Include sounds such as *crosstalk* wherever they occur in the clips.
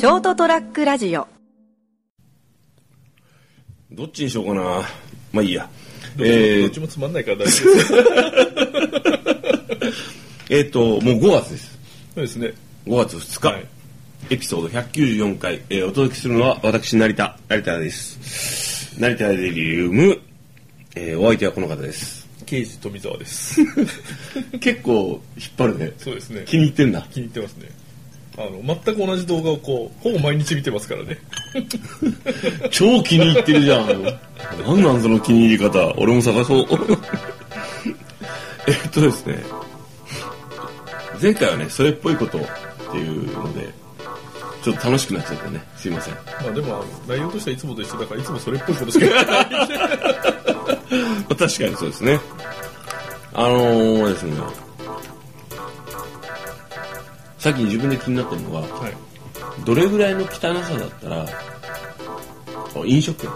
ショートトラックラジオ。どっちにしようかな。まあいいや。どっちも,、えーどっちもつまんないから大丈夫。で *laughs* すえーともう5月です。そうですね。5月2日、はい。エピソード194回、えーお届けするのは私成田成田です。成田デリウム、えーお相手はこの方です。刑事富澤です。*laughs* 結構引っ張るね。そうですね。気に入ってんだ。気に入ってますねあの全く同じ動画をこうほぼ毎日見てますからね。超気に入ってるじゃん。なんなんその気に入り方。俺も探そう。*laughs* えっとですね。前回はねそれっぽいことっていうのでちょっと楽しくなっちゃってね。すいません。まあでも内容としてはいつもと一緒だからいつもそれっぽいことしか言ってない *laughs* 確かにそうですね。あのー、ですねさっき自分で気になってるのがはい。どれぐらいの汚さだったらあ飲食店、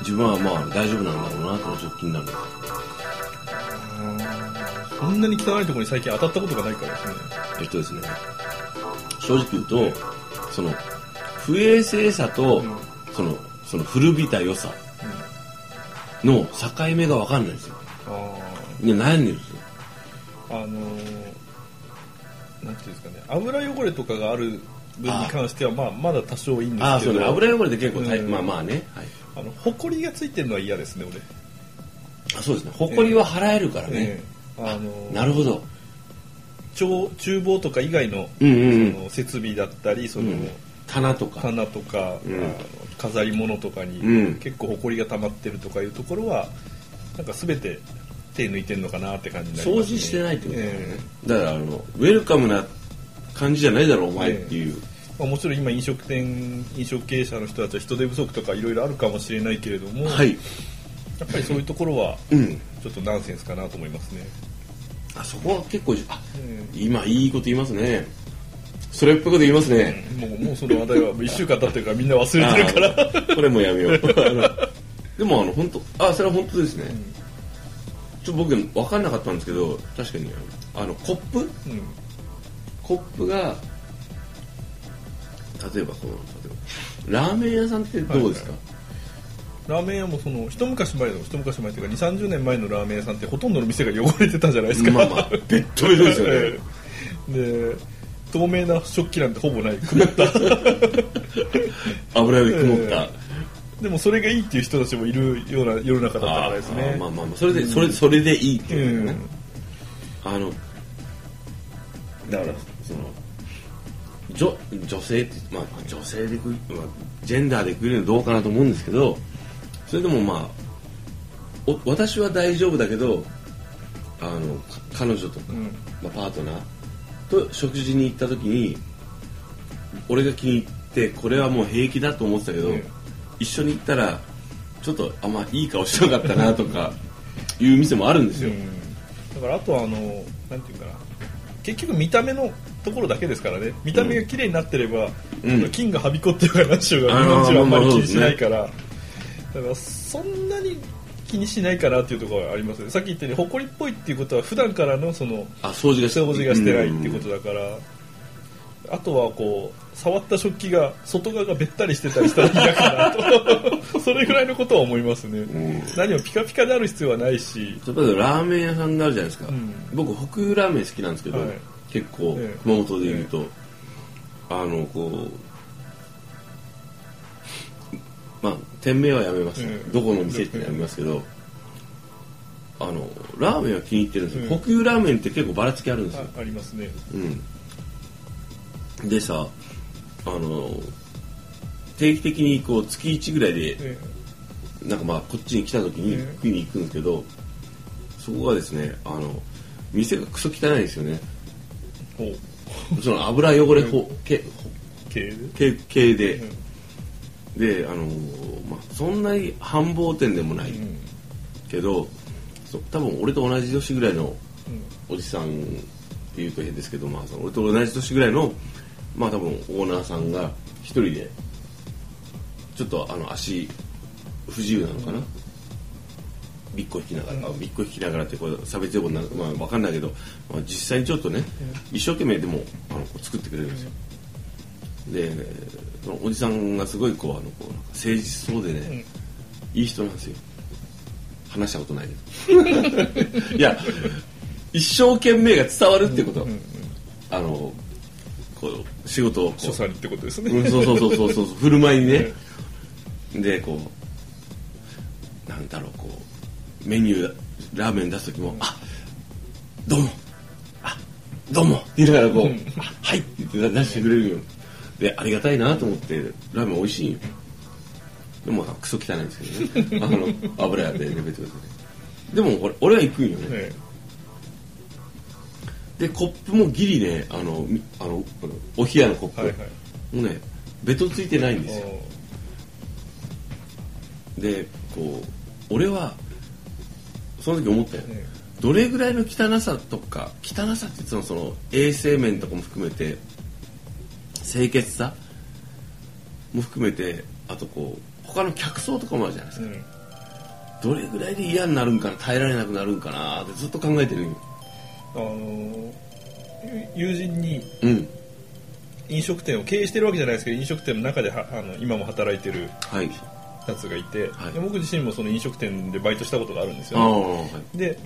自分はまあ大丈夫なんだろうなってちょっと気になる。んですそんなに汚いところに最近当たったことがないからですね。えっとですね正直言うとその不衛生さと、ん。そのその古びた良さの境目が分かんないんですよ。あで悩んでるんですよ。ああのーなんていうんですかね油汚れとかがある分に関してはまあまだ多少いいんですけど。ね。油汚れで結構大、うん。まあまあね、はい、あの埃がついてるのは嫌ですね俺。あそうですね。埃は払えるからね、ええ。あのーなるほど。超厨房とか以外の,、うんうんうん。その設備だったりその、うん。棚とか。棚とか、うん。飾り物とかに、うん。結構埃が溜まってるとかいうところはなんか全て手抜いてるのかなって感じになります、ね、掃除してないってことだよね。え、だからあのウェルカムな感じじゃないだろお前っていう、えまあ、もちろん今飲食店飲食経営者の人たちは人手不足とかいろいろあるかもしれないけれども、はい。やっぱりそういうところはうん。ちょっとナンセンスかなと思いますね、あそこは結構あえ今いいこと言いますね。それっぽいこと言いますね、えもうもうその話題は1週間経ってるからみんな忘れてるから。これもうやめよう。*laughs* でもあの本当あそれは本当ですね、ちょっと僕分かんなかったんですけど確かにあのコップ？うん。コップが例えばこの例えばラーメン屋さんってどうですか、はいラーメン屋もその一昔前の一昔前というか2 3 0年前のラーメン屋さんってほとんどの店が汚れてたじゃないですか、まあまあベッドベですよね。*laughs* ええ。で透明な食器なんてほぼない曇った。*laughs* 油で曇った、えでもそれがいいっていう人たちもいるような世の中だったからですね。まあまあまあそれで、それそれでいいってういうね、ん。あのだからその女女性って、まあ、まあ女性でく、まあ、ジェンダーでくるのどうかなと思うんですけどそれでもまあお私は大丈夫だけどあのか彼女とか、うん。まあ、パートナーと食事に行った時に俺が気に入ってこれはもう平気だと思ってたけど、うん一緒に行ったらちょっとあんまいい顔しなかったなとかいう店もあるんですよ、うん。だからあとはあのなんていうかな。結局見た目のところだけですからね。見た目が綺麗になってれば、うん。金がはびこってるから何しようがあー日本人はあんまり気にしないから、だからそんなに気にしないかなっていうところはありますね。さっき言ったように埃っぽいっていうことは普段からのそのあ掃除がし掃除がしてないっていうことだから、あとはこう触った食器が外側がべったりしてたりしたら嫌かなと。*laughs* それぐらいのことは思いますね、ん。何もピカピカである必要はないし。例えばラーメン屋さんがあるじゃないですか、うん。僕北湯ラーメン好きなんですけど、はい。結構ええ。熊本でいうと、あのこうまあ店名はやめます、ええ。どこの店ってやめますけど、あのラーメンは気に入ってるんですよ、ええ。北湯ラーメンって結構ばらつきあるんですよ、あありますね。うん、でさあの定期的にこう月1ぐらいでえなんかまあこっちに来た時にええ食いに行くんですけど、そこがですねあの店がクソ汚いんですよね。その油汚れほ系系で？系系で、うん。であのまあそんなに繁忙店でもないうん。けど、そ多分俺と同じ年ぐらいのうん。おじさんっていうと変ですけど、まあ、その俺と同じ年ぐらいのまあ多分オーナーさんが一人でちょっとあの足不自由なのかな、びっこ引きながら、あびっこ引きながらってこれ差別用語になるまあわかんないけど、まあ、実際にちょっとね、一生懸命でもあの作ってくれるんですよ。でそのおじさんがすごいこうあのこうなんか誠実そうでね、いい人なんですよ。話したことないけど。*laughs* いや一生懸命が伝わるっていうこと、あの仕事をこう所作にってことですね、うん、そうそうそうそうそう振る舞いにね *laughs* でこうなんだろうこうメニューラーメン出す時も「あどうもあどうも」って言いながらこう「あはい」って言って出してくれるよ。でありがたいなと思ってラーメン美味しい。んよでもクソ汚いんですけどね。*laughs* あの油やでレベルでねでも俺俺は行くんよね。えでコップもギリねあのみあのお冷やのコップ、はいはい。もうねベトついてないんですよ。おでこう俺はその時思ったよ、えどれぐらいの汚さとか汚さって言ってもその衛生面とかも含めて清潔さも含めてあとこう他の客層とかもあるじゃないですか、うん。どれぐらいで嫌になるんかな耐えられなくなるんかなってずっと考えてる。んよあのゆ友人にうん。飲食店を経営してるわけじゃないですけど飲食店の中ではあの今も働いてるはい。やつがいて、はい。で僕自身もその飲食店でバイトしたことがあるんですよ、ね、はい。で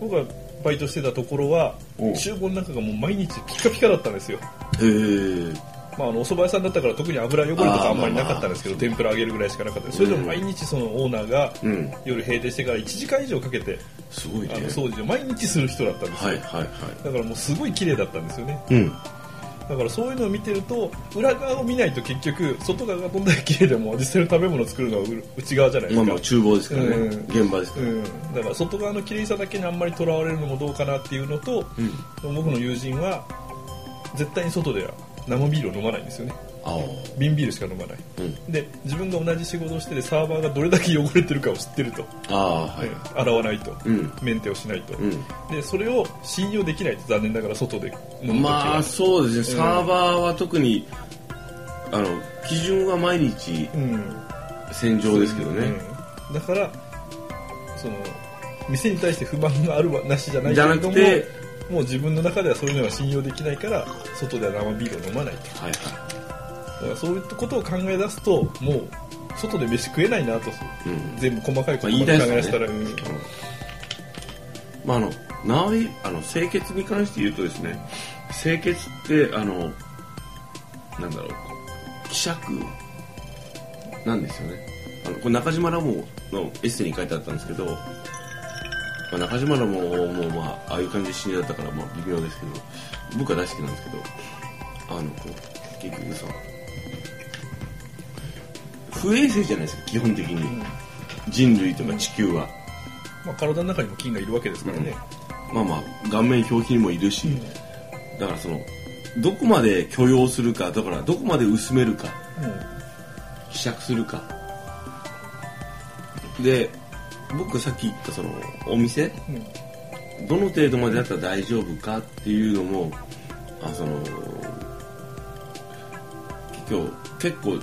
僕がバイトしてたところは厨房の中がもう毎日ピカピカだったんですよ、へえまあ、あのお蕎麦屋さんだったから特に油汚れとかあんまりなかったんですけど天ぷら揚げるぐらいしかなかったそれでも毎日そのオーナーがうん。夜閉店してから1時間以上かけてすごいね。あの掃除を毎日する人だったんですよ、はいはいはだからもうすごい綺麗だったんですよね。いうん。だからそういうのを見てると裏側を見ないと結局外側がどんだけ綺麗でも実際の食べ物を作るのはう内側じゃないですか、まあまあ厨房ですからね、うん。現場ですから、うん、だから外側の綺麗さだけにあんまりとらわれるのもどうかなっていうのと、うん。僕の友人は絶対に外では生ビールを飲まないんですよね。瓶ビールしか飲まない。うん。で自分が同じ仕事をしててサーバーがどれだけ汚れてるかを知ってると、ああはい、うん。洗わないと、うん。メンテをしないと、うん。でそれを信用できないと残念ながら外で飲むまあそうですね、うん。サーバーは特にあの基準は毎日うん。洗浄ですけどね、うんだからその店に対して不満があるわなしじゃないじゃなけれどもくてもう自分の中ではそういうのが信用できないから外では生ビールを飲まないと。はいはだからそういったことを考え出すともう外で飯食えないなと。い、うん。全部細かいことまあまで考え出したら、うん。まああの縄ビあの清潔に関して言うとですね清潔ってあのなんだろう希釈なんですよね。あのこれ中島ラモのエッセイに書いてあったんですけど、まあ、中島ラモもまあああいう感じで死にだったからまあ微妙ですけど僕は大好きなんですけどあのこう結局さ不衛生じゃないですか基本的に、人類とか地球は。まあ、体の中にも菌がいるわけですからね、まあまあ顔面表皮にもいるし、だからそのどこまで許容するかだからどこまで薄めるか希釈するか。で僕さっき言ったそのお店うん。うんどの程度までだったら大丈夫かっていうのもあその結構結構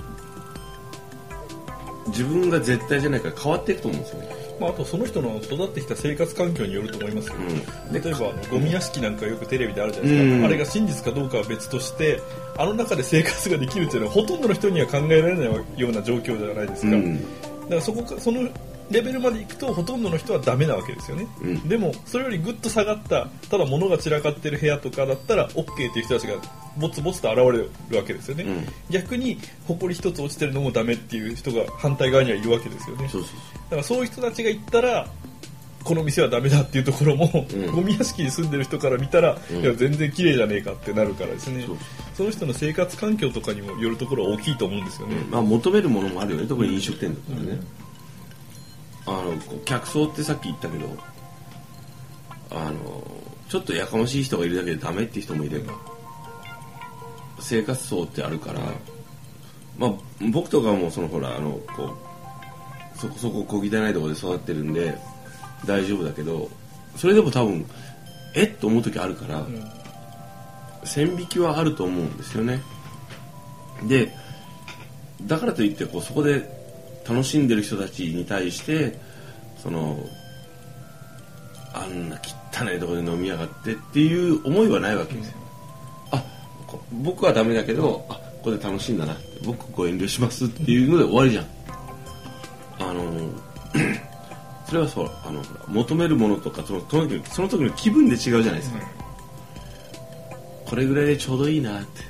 自分が絶対じゃないから変わっていくと思うんですよね。まあ、あとその人の育ってきた生活環境によると思いますよ、うん。例えばあのゴミ屋敷なんかよくテレビであるじゃないですか、うん。あれが真実かどうかは別としてあの中で生活ができるっていうのはほとんどの人には考えられないような状況じゃないですか、うん。だからそこかそのレベルまでいくとほとんどの人はダメなわけですよね、うん。でもそれよりぐっと下がったただ物が散らかってる部屋とかだったら OK っていう人たちがボツボツと現れるわけですよね、うん。逆に埃一つ落ちてるのもダメっていう人が反対側にはいるわけですよね。だからそういう人たちが行ったらこの店はダメだっていうところも、うん。ゴミ屋敷に住んでる人から見たら、うん。いや全然綺麗じゃねえかってなるからですね。その人の生活環境とかにもよるところは大きいと思うんですよね、まあ、求めるものもあるよね。特に飲食店だったらね、あの客層ってさっき言ったけどあのちょっとやかましい人がいるだけでダメって人もいれば生活層ってあるから、まあ、僕とかもそのほらあのこうそこそこ小汚いところで育ってるんで大丈夫だけどそれでも多分えっと思う時あるから、うん。線引きはあると思うんですよねでだからといってこうそこで楽しんでる人たちに対してそのあんな汚いところで飲みやがってっていう思いはないわけですよ、あこ僕はダメだけどあこで楽しいんだな。僕ご遠慮しますっていうので終わりじゃん。あの *clears throat* それはそう。あの求めるものとかそのその時その時の気分で違うじゃないですか、これぐらいでちょうどいいなって。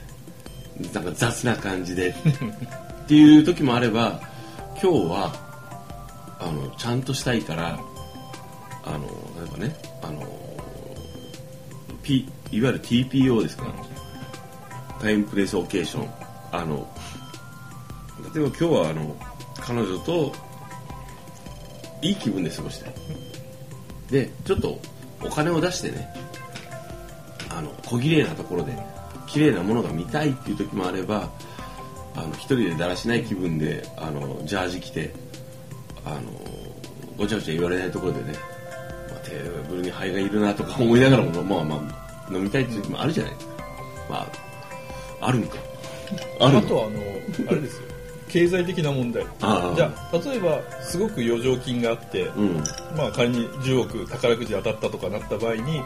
なんか雑な感じで。っていう時もあれば今日はあのちゃんとしたいからあの例えばねあの、P、いわゆる TPO ですから、タイムプレイスオケーション。あの例えば今日はあの彼女といい気分で過ごしたいでちょっとお金を出してねあの小綺麗なところで綺麗なものが見たいっていう時もあればあの一人でだらしない気分であのジャージ着てあのごちゃごちゃ言われないところでね、まあ、テーブルに灰がいるなとか思いながらもまあまあ飲みたいっていう時もあるじゃない。ですかまああるんか。あるの。あとはあのあれですよ経済的な問題じゃあ例えばすごく余剰金があって、うん。まあ仮に10億宝くじ当たったとかなった場合に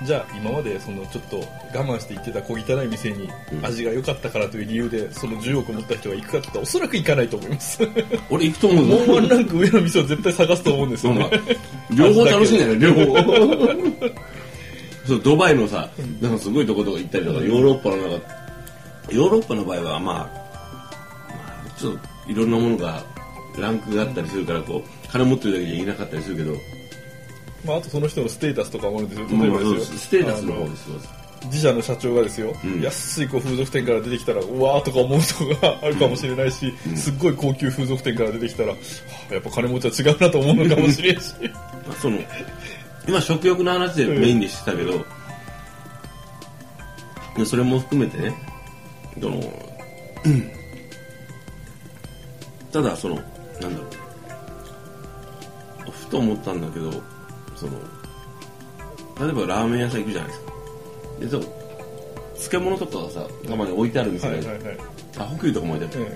うん。じゃあ今までそのちょっと我慢して行ってた小汚い店にうん。味が良かったからという理由でその10億持った人が行くかって言ったらおそらく行かないと思います。俺行くと思うもうワンぞランク上の店を絶対探すと思うんですよ。ねあ *laughs* 両方楽しいんだよ両方。そうドバイのさなんかすごいとことか行ったりとかヨーロッパの中ヨーロッパの場合はまあ、まあ、ちょっといろんなものがランクがあったりするからこう金持ってるだけじゃ言えなかったりするけど、まあ、あとその人のステータスとかもあるんですよ。まあまあ例えばですよ。そうステータスのあ方ですよ自社の社長がですよ、うん。安いこう風俗店から出てきたらうわーとか思うとがあるかもしれないし、すっごい高級風俗店から出てきたら、はあやっぱ金持ちは違うなと思うのかもしれんし。まあ、その今食欲の話でメインでしてたけど、でそれも含めてねそのうんただそのなんだろうふと思ったんだけどその例えばラーメン屋さん行くじゃないですか。でそう漬物とかがさたまに置いてある店がある、はいはいはい、あ補給とかも置いてある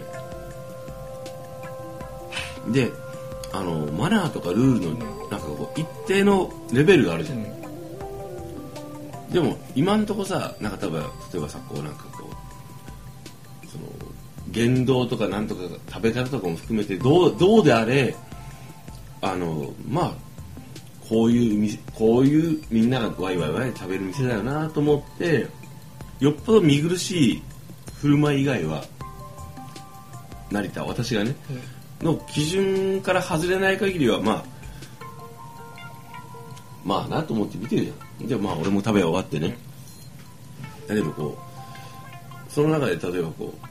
え。であのマナーとかルールのなんかこう一定のレベルがあるじゃん、えうん。でも今んとこさなんか例えば例えばさこうなんかこうその言動とかなんとか食べ方とかも含めてどうどうであれあのまあこういう店こういうみんながワイワイワイ食べる店だよなと思ってよっぽど見苦しい振る舞い以外は成田私がね、の基準から外れない限りはまあまあなと思って見てるじゃん。じゃあまあ俺も食べ終わってね。だけどこうその中で例えばこう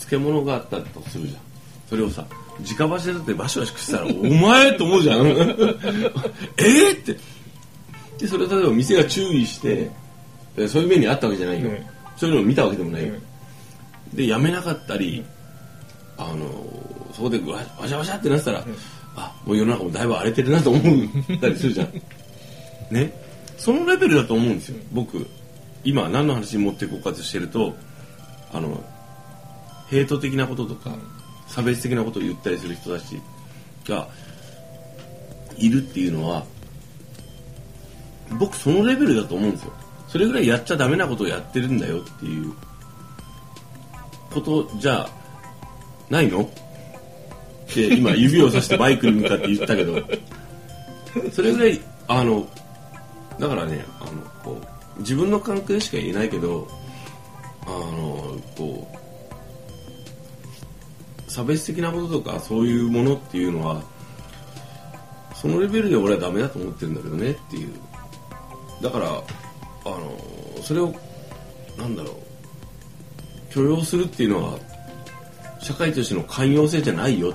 漬物があったとするじゃん。それをさ直箸でだってバシバシ食ってたら「お前!」と思うじゃん。*laughs* えーって。でそれを例えば店が注意してでそういう目にあったわけじゃないよ、うん。そういうのを見たわけでもないよ、うん。でやめなかったり、あのそこでわわしゃわしゃってなってたら、あもう世の中もだいぶ荒れてるなと思ったりするじゃん。ね？そのレベルだと思うんですよ。僕今何の話に持っていこうかとしてるとあのヘイト的なこととか、差別的なことを言ったりする人たちがいるっていうのは僕そのレベルだと思うんですよ。それぐらいやっちゃダメなことをやってるんだよっていうことじゃないの？って今指をさしてバイクに向かって言ったけど。それぐらいあのだからねあのこう自分の感覚でしか言えないけどあのこう差別的なこととかそういうものっていうのはそのレベルで俺はダメだと思ってるんだけどねっていう。だからあのそれをなんだろう許容するっていうのは社会としての寛容性じゃないよ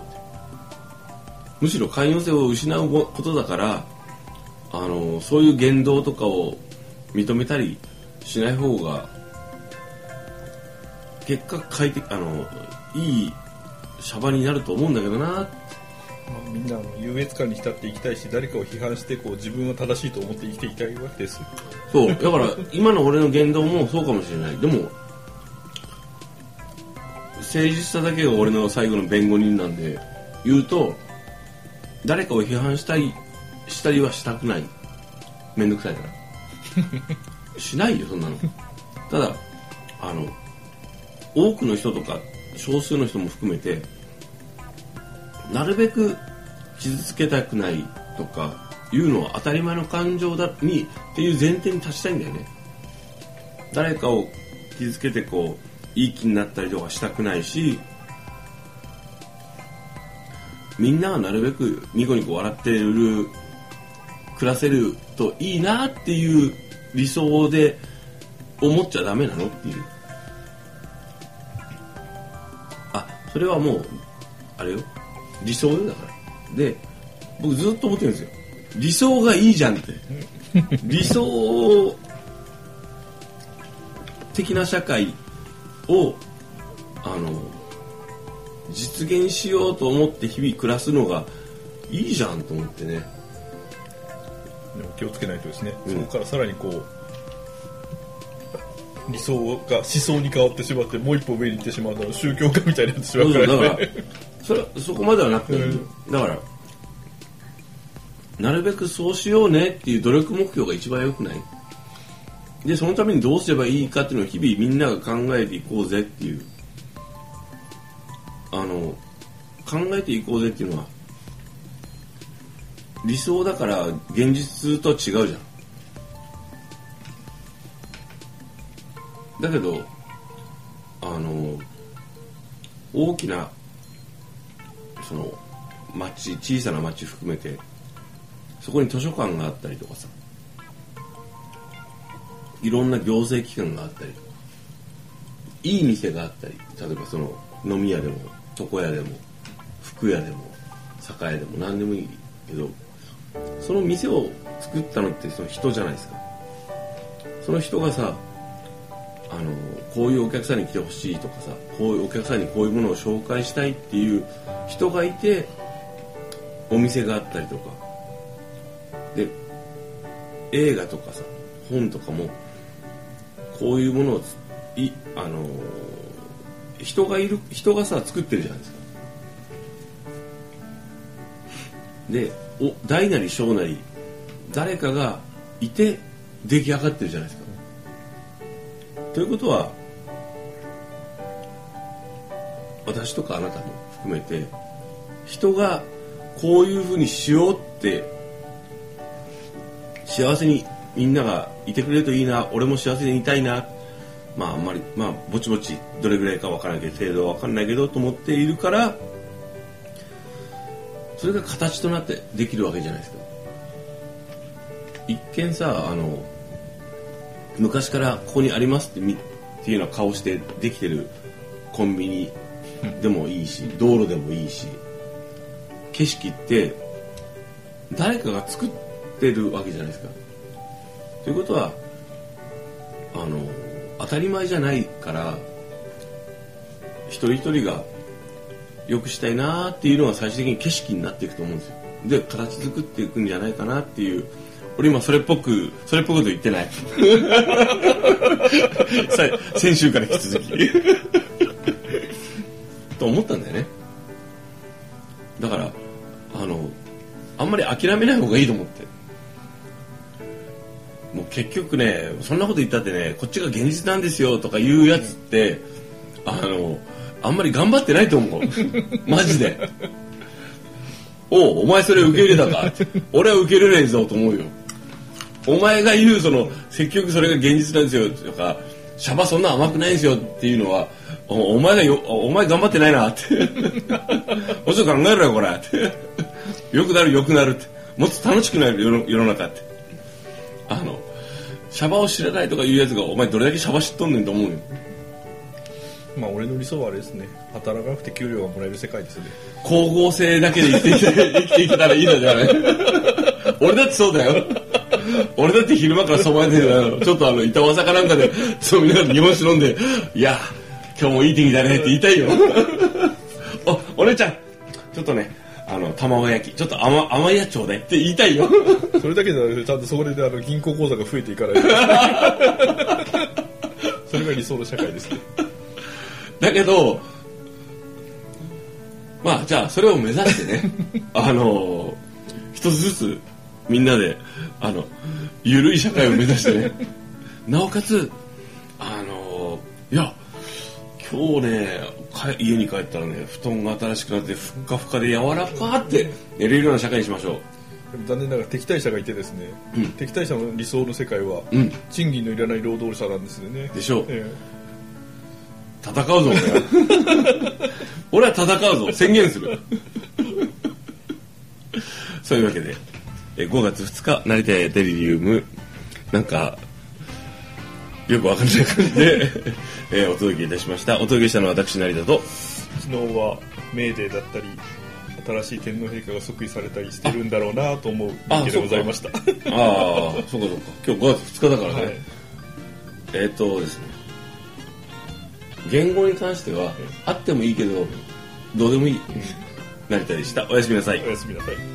むしろ寛容性を失うことだからあのそういう言動とかを認めたりしない方が結果快適あのいいシャバになると思うんだけどな。まあ、みんな優越感に浸っていきたいし誰かを批判してこう自分は正しいと思って生きていきたいわけです。よそう。だから今の俺の言動もそうかもしれない。でも誠実さだけが俺の最後の弁護人なんで言うと誰かを批判したりしたりはしたくない。めんどくさいから。*laughs* しないよそんなの。ただあの多くの人とか少数の人も含めてなるべく傷つけたくないとかいうのは当たり前の感情だにっていう前提に立ちたいんだよね。誰かを傷つけてこういい気になったりとかしたくないしみんながなるべくニコニコ笑ってる暮らせるといいなっていう理想で思っちゃダメなのっていう。あそれはもうあれよ。理想よだから。で僕ずっと思ってるんですよ。理想がいいじゃんって。*laughs* 理想的な社会をあの実現しようと思って日々暮らすのがいいじゃんと思ってね。でも気をつけないとですね、うん。そこからさらにこう理想が思想に変わってしまってもう一歩上に行ってしまうのは宗教家みたいになってしまそううからそうだからね *laughs* それそこまではなくてだからなるべくそうしようねっていう努力目標が一番良くない？でそのためにどうすればいいかっていうのを日々みんなが考えていこうぜっていう。あの考えていこうぜっていうのは理想だから現実とは違うじゃん。だけどあの大きなその町小さな町含めてそこに図書館があったりとかさ。いろんな行政機関があったりとか。いい店があったり例えばその飲み屋でも床屋でも服屋でも酒屋でも何でもいいけどその店を作ったのってその人じゃないですか。その人がさあのこういうお客さんに来てほしいとかさこういうお客さんにこういうものを紹介したいっていう人がいてお店があったりとか。で映画とかさ本とかもこういうものをいあの人がいる人がさ作ってるじゃないですか。でお大なり小なり誰かがいて出来上がってるじゃないですか。ということは私とかあなたも含めて人がこういうふうにしようって幸せにみんながいてくれるといいな俺も幸せにいたいな。まああんまりまあぼちぼちどれぐらいかわからないけど程度はわかんないけどと思っているからそれが形となってできるわけじゃないですか。一見さあの昔からここにありますってみっていうような顔してできてるコンビニでもいいし道路でもいいし景色って誰かが作ってるわけじゃないですか。ということはあの当たり前じゃないから一人一人が良くしたいなっていうのが最終的に景色になっていくと思うんですよ。で形作っていくんじゃないかなっていう俺今それっぽくそれっぽいこと言ってない。*laughs* さ先週から引き続き。と思ったんだよね。だからあのあんまり諦めない方がいいと思って。もう結局ねそんなこと言ったってねこっちが現実なんですよとか言うやつってあのあんまり頑張ってないと思う。*laughs* マジで。おうお前それ受け入れたか俺は受け入れないぞと思うよお前が言うその結局それが現実なんですよとかシャバそんな甘くないんですよっていうのはおお前がよお前頑張ってないなって。*laughs* もうちょっと考えろよこれって。よくなるよくなるって。もっと楽しくなる世の世の中って。あのシャバを知らないとかいうやつがお前どれだけシャバ知っとんねんと思うよ。まあ俺の理想はあれですね。働かなくて給料がもらえる世界ですね。光合成だけで生きていけ *laughs* 生きていけたらいいのじゃない？*laughs* 俺だってそうだよ俺だって昼間からそば屋でちょっとあの板わさかなんかでそうみんなで日本酒飲んでいや今日もいい天気だねって言いたいよ。*laughs* おお姉ちゃん。ちょっとねあの卵焼き。ちょっと甘甘いやつちょうだいって言いたいよ。それだけでちゃんとそこであの銀行口座が増えていかないと。*laughs* それが理想の社会ですね。だけどまあじゃあそれを目指してね *laughs* あの一つずつみんなであの緩い社会を目指してね。*laughs* なおかつあのいや今今日ねか家に帰ったらね布団が新しくなってふっかふかで柔らかって寝れるような社会にしましょでも残念ながら敵対者がいてですね、うん。敵対者の理想の世界は、ううん。賃金のいらない労働者なんですよね。でしょう。え。戦うぞ俺は。*laughs* 俺は戦うぞ。宣言する。*laughs* そういうわけでえ5月2日成田屋デリリウム。なんかよくわかんない感じで、*laughs* えーお届けいたしました。お届けしたのは私成田と。え昨日はメーデーだったり新しい天皇陛下が即位されたりしてるんだろうなと思うあわけでございました。ああそうかそうか。今日5月2日だからね、はい。えーっとですね。言語に関してはあってもいいけどどうでもいい。成田でした。おやすみなさい。おやすみなさい